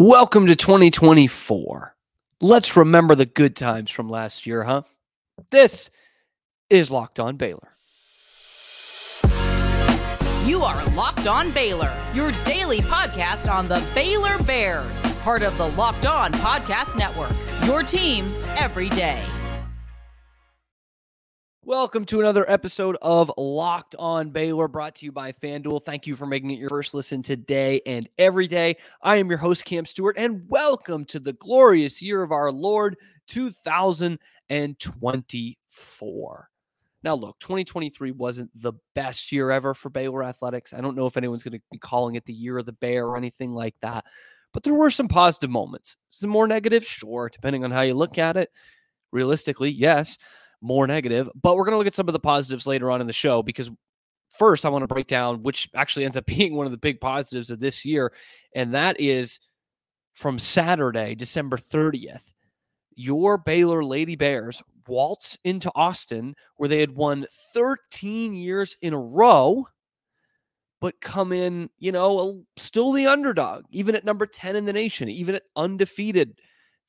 Welcome to 2024. Let's remember the good times from last year, huh? This is Locked On Baylor. You are Locked On Baylor, your daily podcast on the Baylor Bears, part of the Locked On Podcast Network. Your team every day. Welcome to another episode of Locked On Baylor, brought to you by FanDuel. Thank you for making it your first listen today and every day. I am your host, Cam Stuart, and welcome to the glorious year of our Lord 2024. Now, look, 2023 wasn't the best year ever for Baylor athletics. I don't know if anyone's going to be calling it the year of the bear or anything like that, but there were some positive moments. Some more negative, sure, depending on how you look at it. Realistically, yes more negative. But we're going to look at some of the positives later on in the show because first I want to break down which actually ends up being one of the big positives of this year. And that is from Saturday, December 30th, your Baylor Lady Bears waltz into Austin where they had won 13 years in a row but come in, you know, still the underdog, even at number 10 in the nation, even at undefeated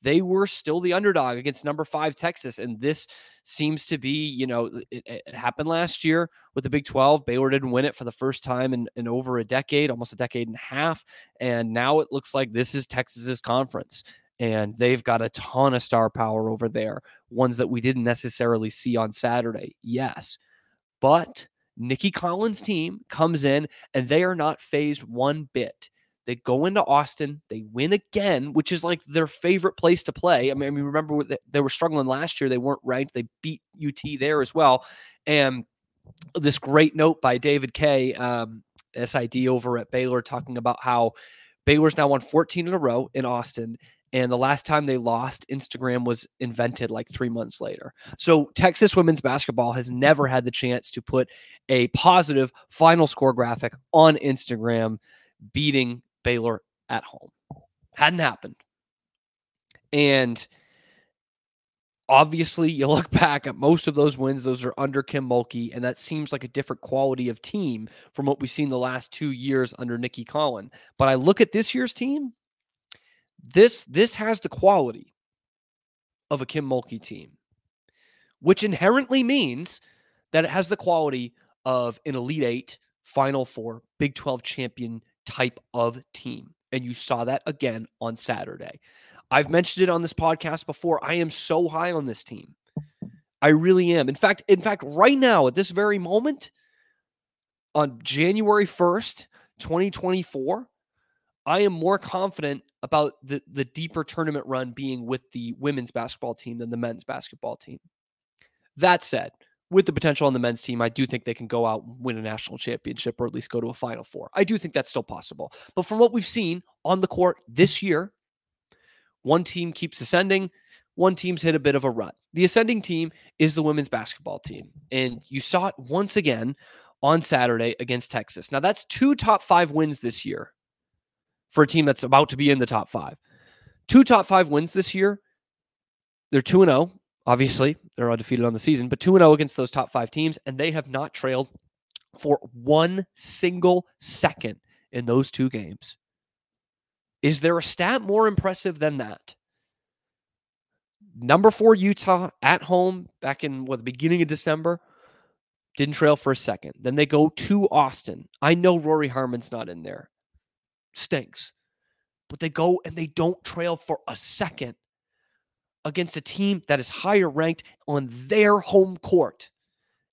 they were still the underdog against number five Texas. And this seems to be, you know, it, it, happened last year with the Big 12. Baylor didn't win it for the first time in, in over a decade, almost a decade and a half. And now it looks like this is Texas's conference. And they've got a ton of star power over there, ones that we didn't necessarily see on Saturday. Yes. But Nicki Collen's team comes in and they are not fazed one bit. They go into Austin, they win again, which is like their favorite place to play. I mean, I mean remember they were struggling last year, they weren't ranked. They beat UT there as well. And this great note by David Kay, um, SID over at Baylor, talking about how Baylor's now won 14 in a row in Austin. And the last time they lost, Instagram was invented like three months later. So Texas women's basketball has never had the chance to put a positive final score graphic on Instagram, beating Baylor at home. Hadn't happened. And obviously, you look back at most of those wins, those are under Kim Mulkey, and that seems like a different quality of team from what we've seen the last two years under Nicki Collen. But I look at this year's team, this this has the quality of a Kim Mulkey team, which inherently means that it has the quality of an Elite Eight, Final Four, Big 12 champion type of team. And you saw that again on Saturday. I've mentioned it on this podcast before. I am so high on this team. I really am. In fact, in fact, right now at this very moment, on January 1st, 2024, I am more confident about the, the deeper tournament run being with the women's basketball team than the men's basketball team. That said, with the potential on the men's team, I do think they can go out and win a national championship or at least go to a final four. I do think that's still possible. But from what we've seen on the court this year, one team keeps ascending, one team's hit a bit of a rut. The ascending team is the women's basketball team. And you saw it once again on Saturday against Texas. Now, that's two top five wins this year for a team that's about to be in the top five. Two top five wins this year. They're 2 0 Obviously, they're undefeated on the season, but 2 0 against those top five teams, and they have not trailed for one single second in those two games. Is there a stat more impressive than that? Number four, Utah at home back in the beginning of December didn't trail for a second. Then they go to Austin. I know Rori Harmon's not in there. Stinks. But they go and they don't trail for a second against a team that is higher ranked on their home court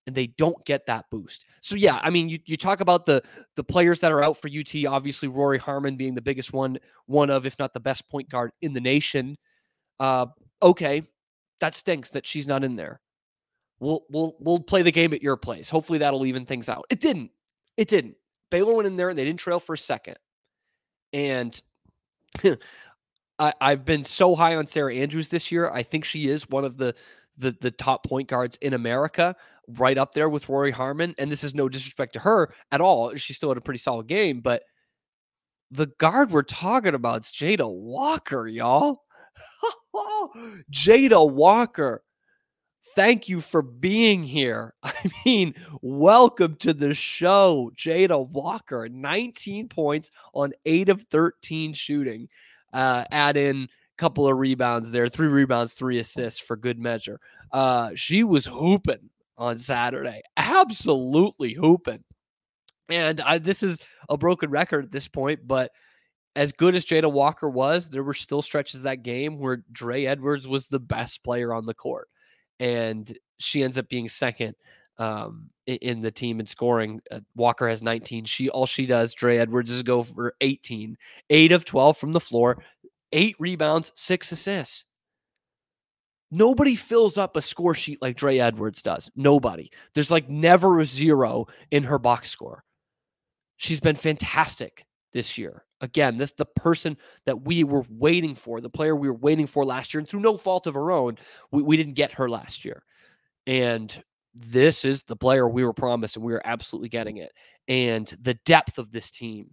and they don't get that boost. So yeah, I mean, you, you talk about the the players that are out for UT. Obviously, Rori Harmon being the biggest one, one of if not the best point guard in the nation. Uh, okay, that stinks that she's not in there. We'll we'll we'll play the game at your place. Hopefully, that'll even things out. It didn't. It didn't. Baylor went in there and they didn't trail for a second, and I, I've been so high on Sarah Andrews this year. I think she is one of the the the top point guards in America, right up there with Rori Harmon. And this is no disrespect to her at all. She still had a pretty solid game, but the guard we're talking about is Jada Walker, y'all. Jada Walker. Thank you for being here. I mean, welcome to the show, Jada Walker. 19 points on 8 of 13 shooting. Uh, add in a couple of rebounds there, three rebounds, three assists for good measure. Uh, she was hooping on Saturday, absolutely hooping. And I, this is a broken record at this point, but as good as Jada Walker was, there were still stretches that game where Dre Edwards was the best player on the court. And she ends up being second um, in the team in scoring. Uh, Walker has 19. She all she does, Dre Edwards, is go for 18, eight of 12 from the floor, eight rebounds, six assists. Nobody fills up a score sheet like Dre Edwards does. Nobody. There's like never a zero in her box score. She's been fantastic this year. Again, this the person that we were waiting for, the player we were waiting for last year, and through no fault of her own, we, we didn't get her last year. And this is the player we were promised, and we are absolutely getting it. And the depth of this team,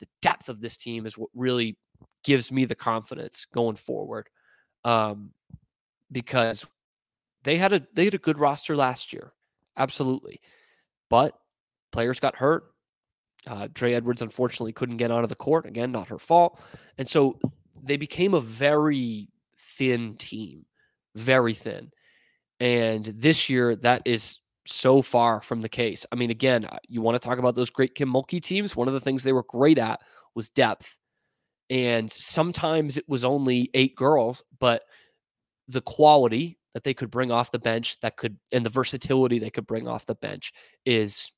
the depth of this team is what really gives me the confidence going forward. Um, because they had a they had a good roster last year, absolutely, but players got hurt. Uh, Dre Edwards unfortunately couldn't get onto the court again, not her fault, and so they became a very thin team, very thin. And this year, that is so far from the case. I mean, again, uh, you want to talk about those great Kim Mulkey teams. One of the things they were great at was depth. And sometimes it was only eight girls, but the quality that they could bring off the bench that could and the versatility they could bring off the bench is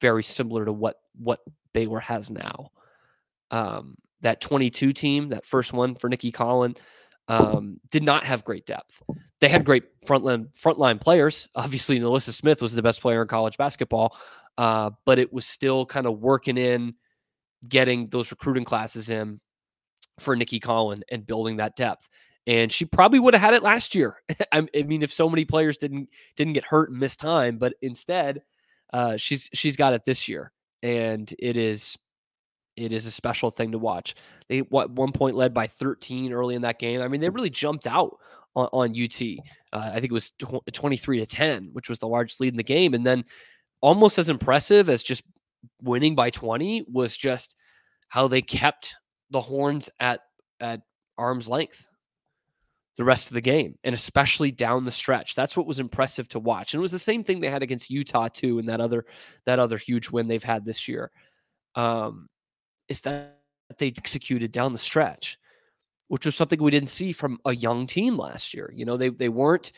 very similar to what what Baylor has now. Um, that 22 team, that first one for Nicki Collen, um, did not have great depth. They had great frontline frontline players. Obviously, NaLyssa Smith was the best player in college basketball, uh, but it was still kind of working in, getting those recruiting classes in for Nicki Collen and building that depth. And she probably would have had it last year. I mean, if so many players didn't didn't get hurt and miss time, but instead, uh, she's she's got it this year, and it is it is a special thing to watch. They at one point led by 13 early in that game. I mean, they really jumped out on, on UT. Uh, I think it was 23 to 10, which was the largest lead in the game. And then almost as impressive as just winning by 20 was just how they kept the horns at at arm's length the rest of the game and especially down the stretch. That's what was impressive to watch. And it was the same thing they had against Utah too and that other that other huge win they've had this year. Um, is that they executed down the stretch, which was something we didn't see from a young team last year. You know, they they weren't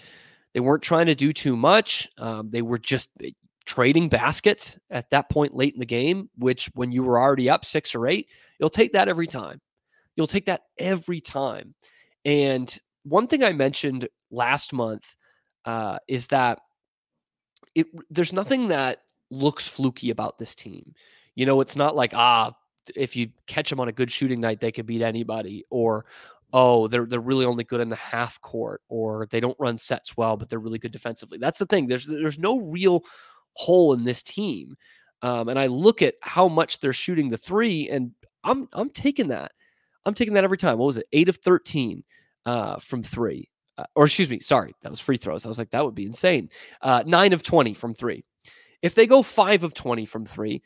they weren't trying to do too much. Um, they were just eh, trading baskets at that point late in the game, which when you were already up six or eight, you'll take that every time. You'll take that every time. And one thing I mentioned last month uh, is that it there's nothing that looks fluky about this team. You know, it's not like ah, if you catch them on a good shooting night, they could beat anybody, or oh, they're they're really only good in the half court, or they don't run sets well, but they're really good defensively. That's the thing. There's there's no real hole in this team, um, and I look at how much they're shooting the three, and I'm I'm taking that. I'm taking that every time. What was it? Eight of thirteen uh, from three, uh, or excuse me, sorry, that was free throws. I was like, that would be insane. Uh, nine of twenty from three. If they go five of twenty from three,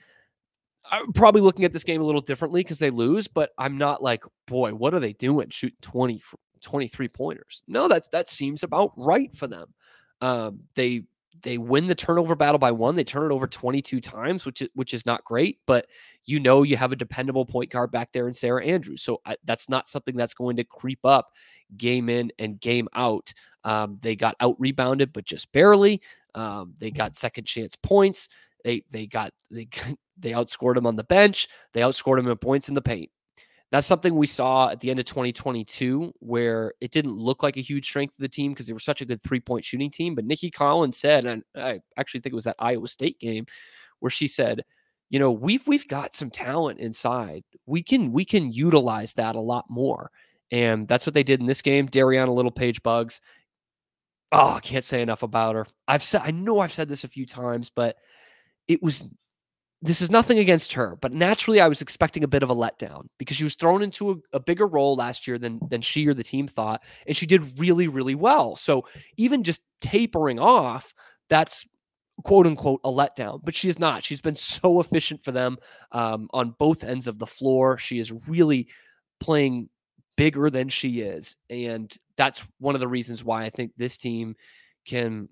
I'm probably looking at this game a little differently because they lose, but I'm not like, boy, what are they doing? Shoot 20, 23 pointers. No, that's that seems about right for them. Um, they they win the turnover battle by one. They turn it over 22 times, which is which is not great, but you know you have a dependable point guard back there in Sarah Andrews. So I, that's not something that's going to creep up game in and game out. Um, they got out rebounded, but just barely. Um, they got second chance points. They they got they they outscored him on the bench. They outscored him in points in the paint. That's something we saw at the end of 2022, where it didn't look like a huge strength of the team because they were such a good three point shooting team. But Nicki Collins said, and I actually think it was that Iowa State game, where she said, "You know, we've we've got some talent inside. We can we can utilize that a lot more." And that's what they did in this game. Darianna Littlepage-Buggs. Oh, I can't say enough about her. I've said I know I've said this a few times, but it was this is nothing against her, but naturally I was expecting a bit of a letdown because she was thrown into a, a, bigger role last year than than she or the team thought, and she did really, really well. So even just tapering off, that's quote unquote a letdown, but she is not. She's been so efficient for them um, on both ends of the floor. She is really playing bigger than she is. And that's one of the reasons why I think this team can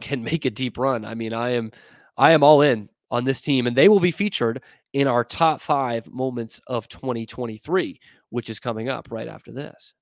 can make a deep run. I mean, I am I am all in on this team and they will be featured in our top 5 moments of 2023, which is coming up right after this.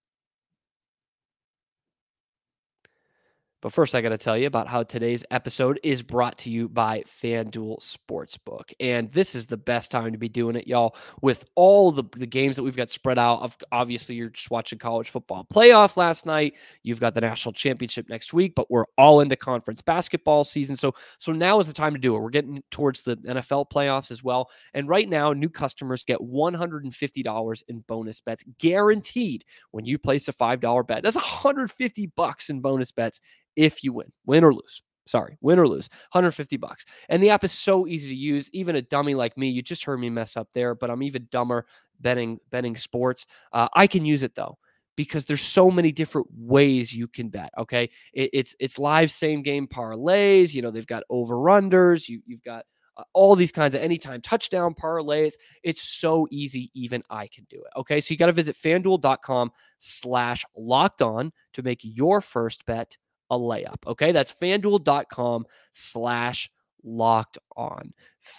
But first, I got to tell you about how today's episode is brought to you by FanDuel Sportsbook. And this is the best time to be doing it, y'all. With all the, the games that we've got spread out, obviously, you're just watching college football playoff last night. You've got the national championship next week, but we're all into conference basketball season. So, so now is the time to do it. We're getting towards the NFL playoffs as well. And right now, new customers get $150 in bonus bets guaranteed when you place a $5 bet. That's 150 bucks in bonus bets if you win, win or lose. Sorry, win or lose, 150 bucks. And the app is so easy to use. Even a dummy like me, you just heard me mess up there, but I'm even dumber betting betting sports. Uh, I can use it though because there's so many different ways you can bet. Okay, it, it's it's live same game parlays. You know they've got over unders. You you've got uh, all these kinds of anytime touchdown parlays. It's so easy, even I can do it. Okay, so you got to visit fanduel.com slash locked on to make your first bet a layup. Okay. That's fanduel.com slash locked on.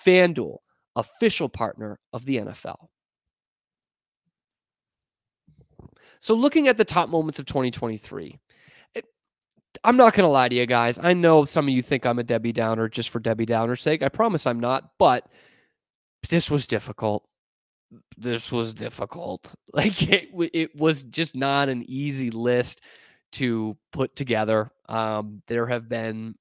Fanduel, official partner of the NFL. So, looking at the top moments of 2023, it, I'm not going to lie to you guys. I know some of you think I'm a Debbie Downer just for Debbie Downer's sake. I promise I'm not, but this was difficult. This was difficult. Like it, it was just not an easy list to put together. Um, there have been,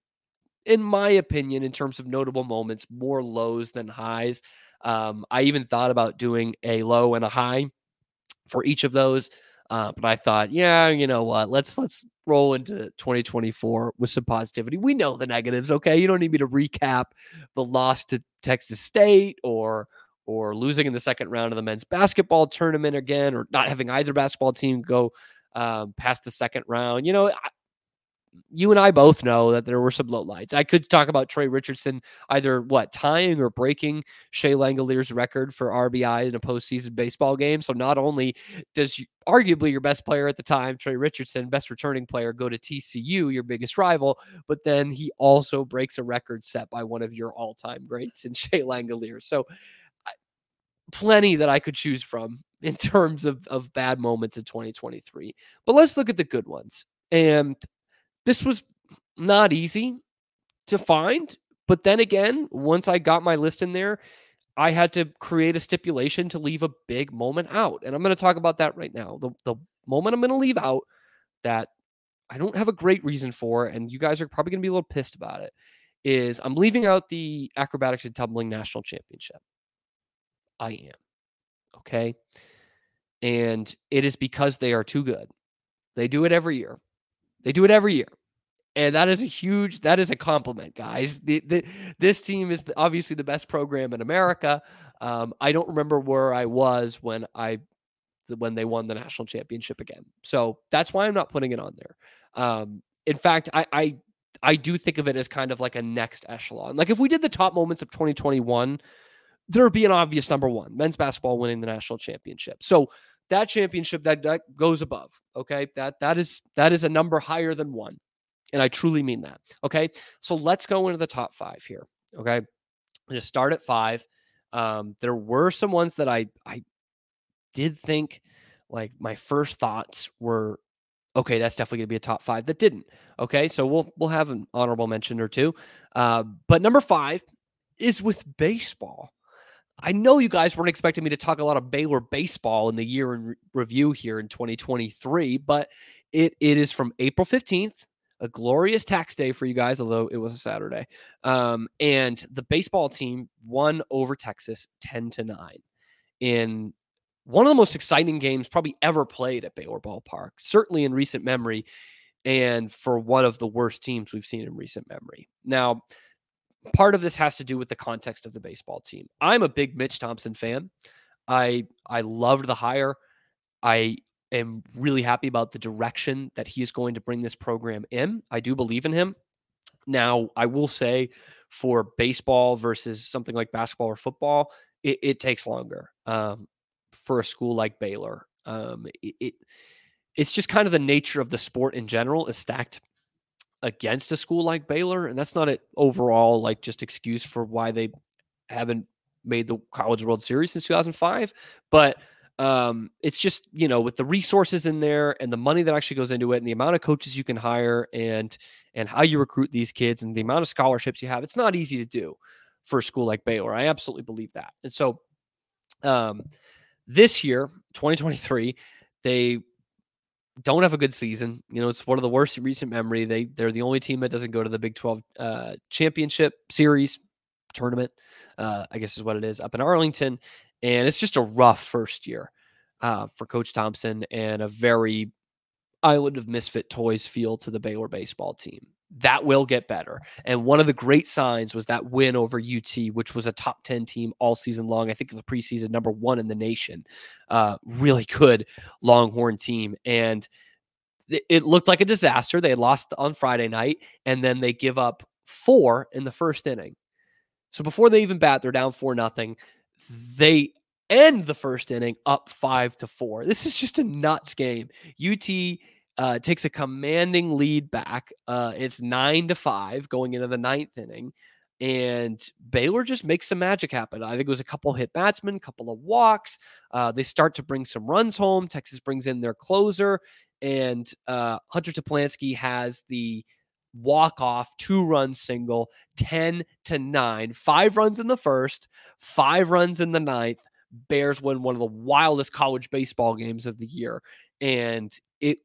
in my opinion, in terms of notable moments, more lows than highs. Um, I even thought about doing a low and a high for each of those. Uh, but I thought, yeah, you know what? Let's let's roll into 2024 with some positivity. We know the negatives, okay? You don't need me to recap the loss to Texas State or or losing in the second round of the men's basketball tournament again, or not having either basketball team go um, past the second round. You know, I, you and I both know that there were some lowlights. I could talk about Tre Richardson either what tying or breaking Shea Langeliers' record for RBI in a postseason baseball game. So not only does you, arguably your best player at the time, Tre Richardson, best returning player, go to TCU, your biggest rival, but then he also breaks a record set by one of your all-time greats in Shea Langeliers. So plenty that I could choose from in terms of, of bad moments in 2023. But let's look at the good ones. And this was not easy to find. But then again, once I got my list in there, I had to create a stipulation to leave a big moment out. And I'm going to talk about that right now. The, the moment I'm going to leave out that I don't have a great reason for, and you guys are probably going to be a little pissed about it, is I'm leaving out the acrobatics and tumbling national championship. I am. Okay. And it is because they are too good. They do it every year. They do it every year. And that is a huge, that is a compliment, guys. The, the, this team is obviously the best program in America. Um, I don't remember where I was when I when they won the national championship again. So that's why I'm not putting it on there. Um, in fact, I, I I do think of it as kind of like a next echelon. Like if we did the top moments of 2021, there would be an obvious number one men's basketball winning the national championship. So that championship that, that goes above. Okay. That that is that is a number higher than one. And I truly mean that. Okay. So let's go into the top five here. Okay. Just start at five. Um, there were some ones that I I did think like my first thoughts were okay, that's definitely going to be a top five that didn't. Okay, so we'll we'll have an honorable mention or two. Uh, but number five is with baseball. I know you guys weren't expecting me to talk a lot of Baylor baseball in the year in re- review here in 2023, but it it is from April 15th, a glorious tax day for you guys, although it was a Saturday. Um, and the baseball team won over Texas 10 to 9 in one of the most exciting games probably ever played at Baylor Ballpark, certainly in recent memory, and for one of the worst teams we've seen in recent memory. Now, part of this has to do with the context of the baseball team. I'm a big Mitch Thompson fan. I I loved the hire. I am really happy about the direction that he is going to bring this program in. I do believe in him. Now, I will say for baseball versus something like basketball or football, it, it takes longer um, for a school like Baylor. Um, it, it it's just kind of the nature of the sport in general is stacked against a school like Baylor, and that's not an overall like just excuse for why they haven't made the College World Series since 2005, but um, it's just you know with the resources in there and the money that actually goes into it and the amount of coaches you can hire and and how you recruit these kids and the amount of scholarships you have it's not easy to do for a school like baylor. I absolutely believe that. And so um, this year 2023 they don't have a good season you know it's one of the worst recent memory they they're the only team that doesn't go to the big 12 uh, championship series tournament uh, i guess is what it is up in arlington and it's just a rough first year uh, for Coach Thompson and a very island of misfit toys feel to the Baylor baseball team. That will get better. And one of the great signs was that win over UT, which was a top 10 team all season long. I think the preseason number one in the nation. Uh, really good Longhorn team. And it looked like a disaster. They lost on Friday night, and then they give up four in the first inning. So before they even bat, they're down four nothing. They end the first inning up five to four. This is just a nuts game. UT uh, takes a commanding lead back. Uh, it's nine to five going into the ninth inning. And Baylor just makes some magic happen. I think it was a couple hit batsmen, couple of walks. Uh, they start to bring some runs home. Texas brings in their closer, and uh, Hunter Teplansky has the walk off two run single 10 to 9 five runs in the first five runs in the ninth bears win one of the wildest college baseball games of the year and it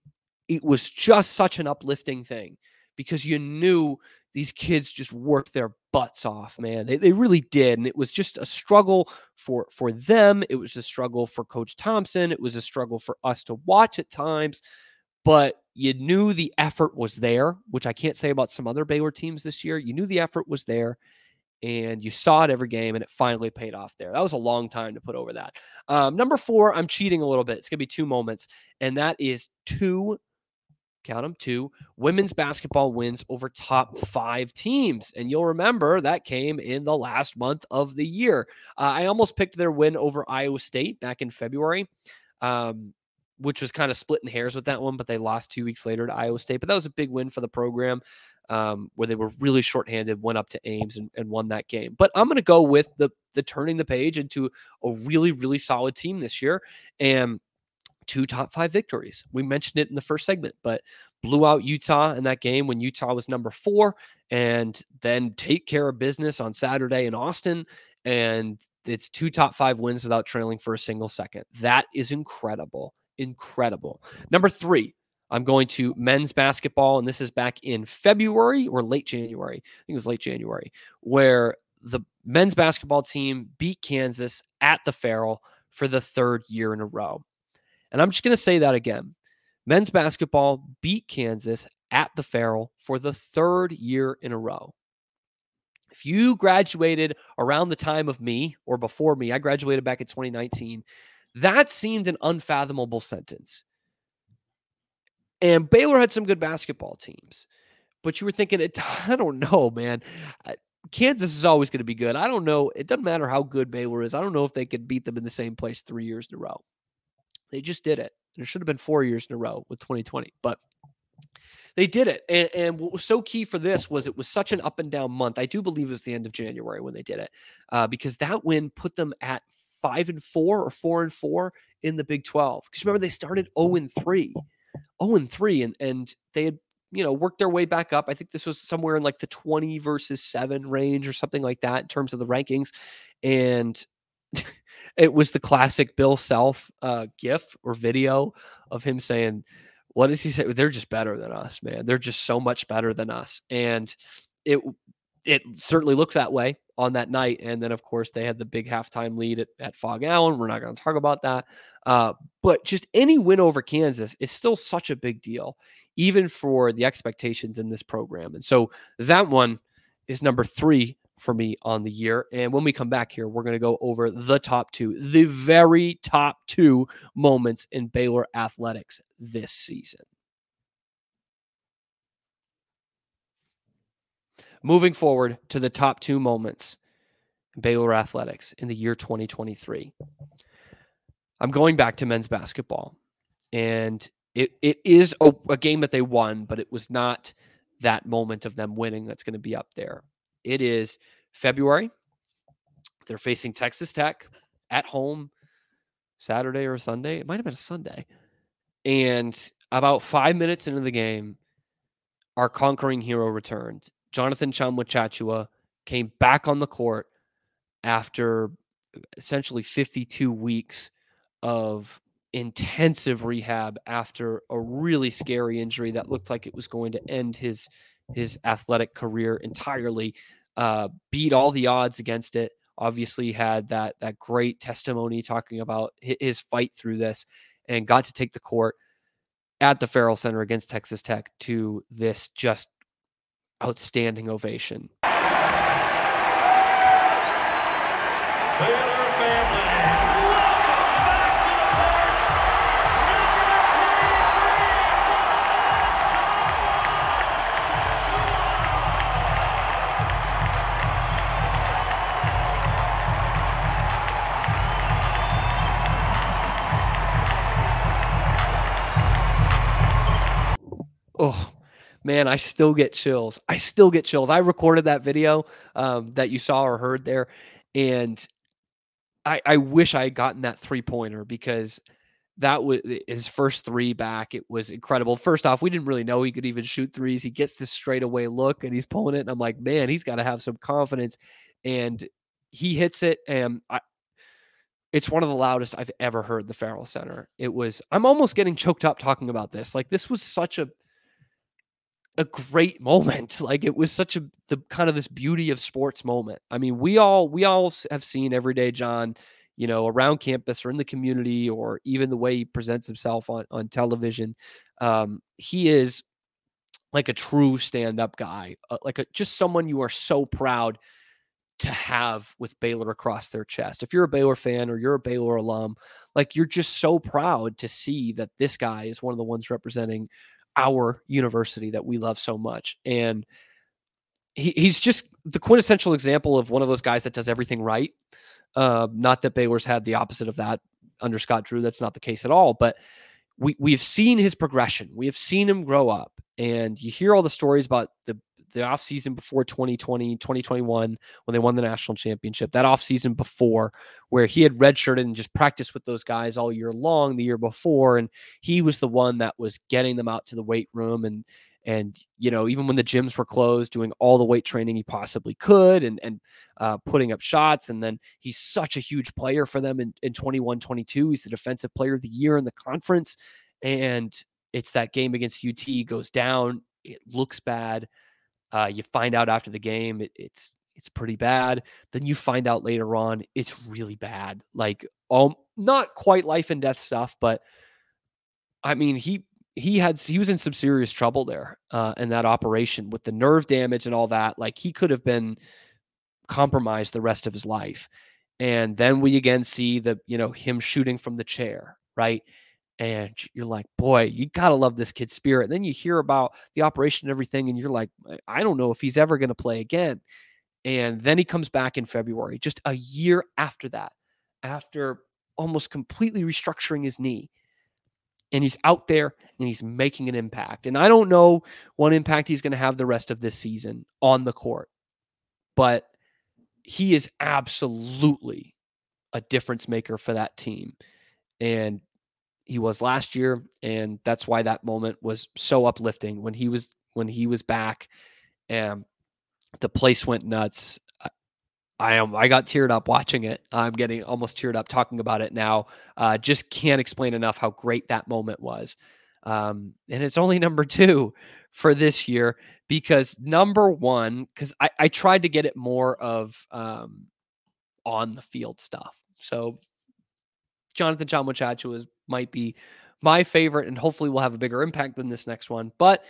it was just such an uplifting thing because you knew these kids just worked their butts off man they, they really did and it was just a struggle for for them it was a struggle for coach thompson it was a struggle for us to watch at times but you knew the effort was there, which I can't say about some other Baylor teams this year. You knew the effort was there and you saw it every game and it finally paid off there. That was a long time to put over that. Um, number four, I'm cheating a little bit. It's going to be two moments, and that is two, count them, two women's basketball wins over top five teams. And you'll remember that came in the last month of the year. Uh, I almost picked their win over Iowa State back in February. Um, which was kind of splitting hairs with that one, but they lost two weeks later to Iowa State. But that was a big win for the program um, where they were really shorthanded, went up to Ames and, and won that game. But I'm going to go with the the turning the page into a really, really solid team this year and two top five victories. We mentioned it in the first segment, but blew out Utah in that game when Utah was number four, and then take care of business on Saturday in Austin. And it's two top five wins without trailing for a single second. That is incredible incredible. Number three, I'm going to men's basketball, and this is back in February or late January. I think it was late January, where the men's basketball team beat Kansas at the Ferrell for the third year in a row. And I'm just going to say that again. Men's basketball beat Kansas at the Ferrell for the third year in a row. If you graduated around the time of me or before me, I graduated back in 2019. That seemed an unfathomable sentence. And Baylor had some good basketball teams, but you were thinking, I don't know, man. Kansas is always going to be good. I don't know. It doesn't matter how good Baylor is. I don't know if they could beat them in the same place three years in a row. They just did it. There should have been four years in a row with 2020, but they did it. And, and, what was so key for this was it was such an up and down month. I do believe it was the end of January when they did it, uh, because that win put them at five and four or four and four in the Big 12. Because remember, they started 0 and 3, 0 and 3, and, and they had, you know, worked their way back up. I think this was somewhere in like the 20 versus seven range or something like that in terms of the rankings. And it was the classic Bill Self uh, gif or video of him saying, what does he say? They're just better than us, man. They're just so much better than us. And it it certainly looked that way on that night. And then, of course, they had the big halftime lead at, at Phog Allen. We're not going to talk about that. Uh, but just any win over Kansas is still such a big deal, even for the expectations in this program. And so that one is number three for me on the year. And when we come back here, we're going to go over the top two, the very top two moments in Baylor athletics this season. moving forward to the top two moments in Baylor athletics in the year 2023. I'm going back to men's basketball, and it it is a, a game that they won, but it was not that moment of them winning that's going to be up there. It is February. They're facing Texas Tech at home Saturday or Sunday. It might have been a Sunday. And about five minutes into the game, our conquering hero returned. Jonathan Tchamwa came back on the court after essentially 52 weeks of intensive rehab after a really scary injury that looked like it was going to end his his athletic career entirely. Uh, beat all the odds against it. Obviously, had that that great testimony talking about his fight through this, and got to take the court at the Ferrell Center against Texas Tech to this just outstanding ovation. Man, I still get chills. I still get chills. I recorded that video um, that you saw or heard there, and I, I wish I had gotten that three pointer because that was his first three back. It was incredible. First off, we didn't really know he could even shoot threes. He gets this straightaway look and he's pulling it, and I'm like, man, he's got to have some confidence. And he hits it, and I, it's one of the loudest I've ever heard the Ferrell Center. It was. I'm almost getting choked up talking about this. Like this was such a a great moment. Like it was such a the kind of this beauty of sports moment. I mean, we all we all have seen everyday John, you know, around campus or in the community, or even the way he presents himself on on television. Um, he is like a true stand-up guy, uh, like a, just someone you are so proud to have with Baylor across their chest. If you're a Baylor fan or you're a Baylor alum, like you're just so proud to see that this guy is one of the ones representing our university that we love so much. And he, he's just the quintessential example of one of those guys that does everything right. Uh, not that Baylor's had the opposite of that under Scott Drew. That's not the case at all. But we we've seen his progression. We have seen him grow up. And you hear all the stories about the the offseason before 2020, 2021, when they won the national championship, that offseason before, where he had redshirted and just practiced with those guys all year long the year before. And he was the one that was getting them out to the weight room and and you know even when the gyms were closed doing all the weight training he possibly could and and uh, putting up shots and then he's such a huge player for them in, in 21 22 he's the defensive player of the year in the conference and it's that game against ut goes down it looks bad uh, you find out after the game it, it's it's pretty bad. Then you find out later on it's really bad. Like um, not quite life and death stuff, but I mean he he had he was in some serious trouble there uh, in that operation with the nerve damage and all that. Like he could have been compromised the rest of his life. And then we again see the you know him shooting from the chair, right? And you're like, boy, you gotta love this kid's spirit. And then you hear about the operation and everything, and you're like, I don't know if he's ever gonna play again. And then he comes back in February, just a year after that, after almost completely restructuring his knee. And he's out there and he's making an impact. And I don't know what impact he's going to have the rest of this season on the court, but he is absolutely a difference maker for that team. And he was last year, and that's why that moment was so uplifting when he was when he was back, and the place went nuts. I am I got teared up watching it. I'm getting almost teared up talking about it now. Uh, just can't explain enough how great that moment was. Um, and it's only number two for this year because number one, because I, I tried to get it more of um, on the field stuff. So Jonathan Tchamwa is might be my favorite, and hopefully will have a bigger impact than this next one. But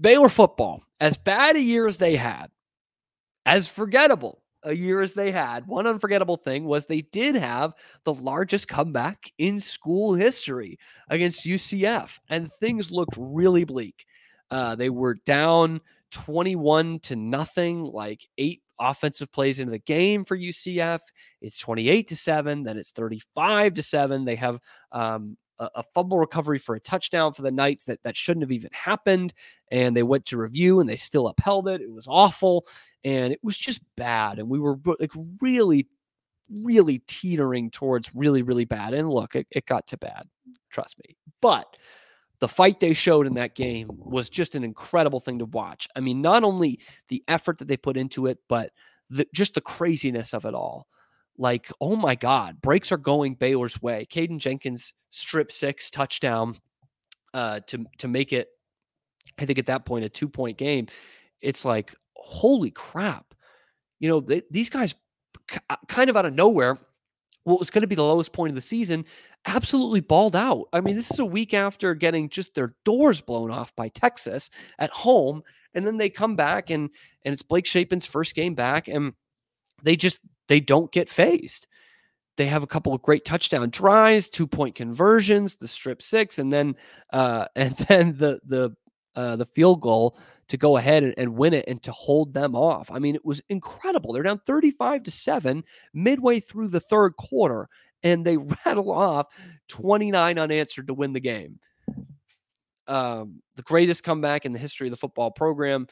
Baylor football, as bad a year as they had, as forgettable a year as they had, one unforgettable thing was they did have the largest comeback in school history against UCF, and things looked really bleak. Uh, they were down 21 to nothing, like eight offensive plays into the game for UCF. It's 28 to 7, then it's 35 to 7. They have um, a, a, fumble recovery for a touchdown for the Knights that, that shouldn't have even happened. And they went to review and they still upheld it. It was awful. And it was just bad. And we were like really, really teetering towards really, really bad. And look, it, it got to bad. Trust me. But the fight they showed in that game was just an incredible thing to watch. I mean, not only the effort that they put into it, but the, just the craziness of it all. Like, oh my God, breaks are going Baylor's way. Caden Jenkins strip six touchdown uh, to to make it. I think at that point a two point game. It's like holy crap, you know they, these guys uh, kind of out of nowhere what was going to be the lowest point of the season, absolutely balled out. I mean, this is a week after getting just their doors blown off by Texas at home, and then they come back and and it's Blake Shapen's first game back, and they just they don't get fazed. They have a couple of great touchdown drives, two point conversions, the strip six, and then uh, and then the the uh, the field goal to go ahead and, and, win it and to hold them off. I mean, it was incredible. They're down 35 to 7 midway through the third quarter, and they rattle off 29 unanswered to win the game. Um, the greatest comeback in the history of the football program.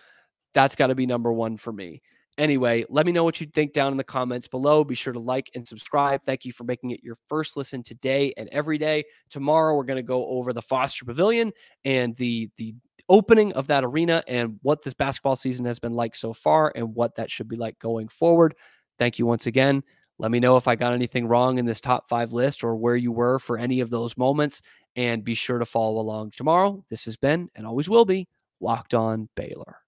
That's got to be number one for me. Anyway, let me know what you think down in the comments below. Be sure to like and subscribe. Thank you for making it your first listen today and every day. Tomorrow we're going to go over the Foster Pavilion and the the opening of that arena and what this basketball season has been like so far and what that should be like going forward. Thank you once again. Let me know if I got anything wrong in this top five list or where you were for any of those moments. And be sure to follow along tomorrow. This has been and always will be Locked On Baylor.